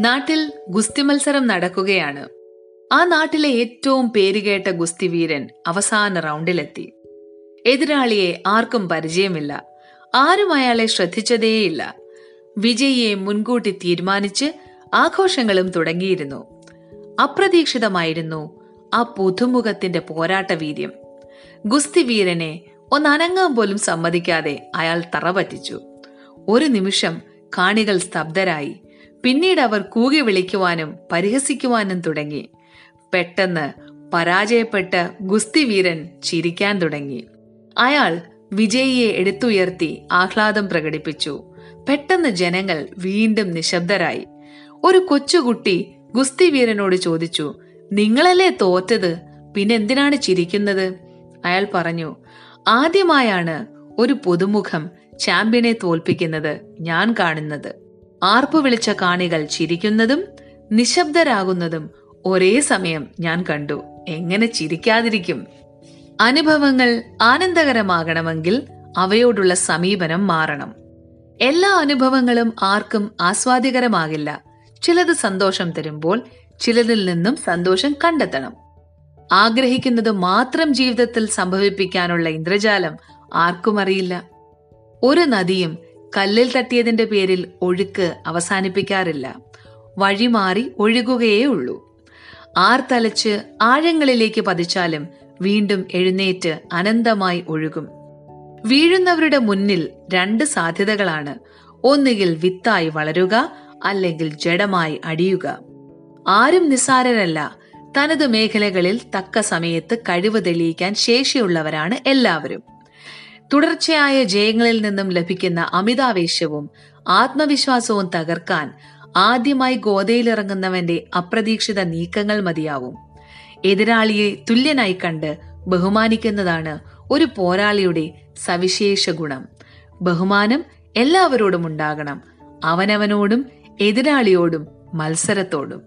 നാട്ടിൽ ഗുസ്തി മത്സരം നടക്കുകയാണ്. ആ നാട്ടിലെ ഏറ്റവും പേരുകേട്ട ഗുസ്തിവീരൻ അവസാന റൗണ്ടിലെത്തി. എതിരാളിയെ ആർക്കും പരിചയമില്ല. ആരും അയാളെ ശ്രദ്ധിച്ചതേയില്ല. വിജയിയെ മുൻകൂട്ടി തീരുമാനിച്ച് ആഘോഷങ്ങളും തുടങ്ങിയിരുന്നു. അപ്രതീക്ഷിതമായിരുന്നു ആ പുതുമുഖത്തിന്റെ പോരാട്ട വീര്യം. ഗുസ്തി വീരനെ ഒന്നനങ്ങാൻ പോലും സമ്മതിക്കാതെ അയാൾ തറപറ്റിച്ചു. ഒരു നിമിഷം കാണികൾ സ്തബ്ധരായി. പിന്നീട് അവർ കൂകി വിളിക്കുവാനും പരിഹസിക്കുവാനും തുടങ്ങി. പെട്ടെന്ന് പരാജയപ്പെട്ട ഗുസ്തി വീരൻ ചിരിക്കാൻ തുടങ്ങി. അയാൾ വിജയിയെ എടുത്തുയർത്തി ആഹ്ലാദം പ്രകടിപ്പിച്ചു. പെട്ടെന്ന് ജനങ്ങൾ വീണ്ടും നിശബ്ദരായി. ഒരു കൊച്ചുകുട്ടി ഗുസ്തി വീരനോട് ചോദിച്ചു നിങ്ങളല്ലേ തോറ്റത്? പിന്നെന്തിനാണ് ചിരിക്കുന്നത്? അയാൾ പറഞ്ഞു ആദ്യമായാണ് ഒരു പുതുമുഖം ചാമ്പ്യനെ തോൽപ്പിക്കുന്നത് ഞാൻ കാണുന്നത്. ആർപ്പു വിളിച്ച കാണികൾ ചിരിക്കുന്നതും നിശബ്ദരാകുന്നതും ഒരേ സമയം ഞാൻ കണ്ടു. എങ്ങനെ ചിരിക്കാതിരിക്കും? അനുഭവങ്ങൾ ആനന്ദകരമാകണമെങ്കിൽ അവയോടുള്ള സമീപനം മാറണം. എല്ലാ അനുഭവങ്ങളും ആർക്കും ആസ്വാദ്യകരമാകില്ല. ചിലത് സന്തോഷം തരുമ്പോൾ ചിലതിൽ നിന്നും സന്തോഷം കണ്ടെത്തണം. ആഗ്രഹിക്കുന്നത് മാത്രം ജീവിതത്തിൽ സംഭവിപ്പിക്കാനുള്ള ഇന്ദ്രജാലം ആർക്കും അറിയില്ല. ഒരു നദിയും കല്ലിൽ തട്ടിയതിന്റെ പേരിൽ ഒഴുക്ക് അവസാനിപ്പിക്കാറില്ല. വഴിമാറി ഒഴുകുകയേ ഉള്ളൂ. ആർ തലച്ച് ആഴങ്ങളിലേക്ക് പതിച്ചാലും വീണ്ടും എഴുന്നേറ്റ് അനന്തമായി ഒഴുകും. വീഴുന്നവരുടെ മുന്നിൽ രണ്ട് സാധ്യതകളാണ്. ഒന്നുകിൽ വിത്തായി വളരുക അല്ലെങ്കിൽ ജഡമായി അടിയുക. ആരും നിസ്സാരരല്ല. തനത് മേഖലകളിൽ തക്ക സമയത്ത് കഴിവ് തെളിയിക്കാൻ ശേഷിയുള്ളവരാണ് എല്ലാവരും. തുടർച്ചയായ ജയങ്ങളിൽ നിന്നും ലഭിക്കുന്ന അമിതാവേശവും ആത്മവിശ്വാസവും തകർക്കാൻ ആദ്യമായി ഗോതയിലിറങ്ങുന്നവന്റെ അപ്രതീക്ഷിത നീക്കങ്ങൾ മതിയാവും. എതിരാളിയെ തുല്യനായി കണ്ട് ബഹുമാനിക്കുന്നതാണ് ഒരു പോരാളിയുടെ സവിശേഷ ഗുണം. ബഹുമാനം എല്ലാവരോടും ഉണ്ടാകണം അവനവനോടും എതിരാളിയോടും മത്സരത്തോടും.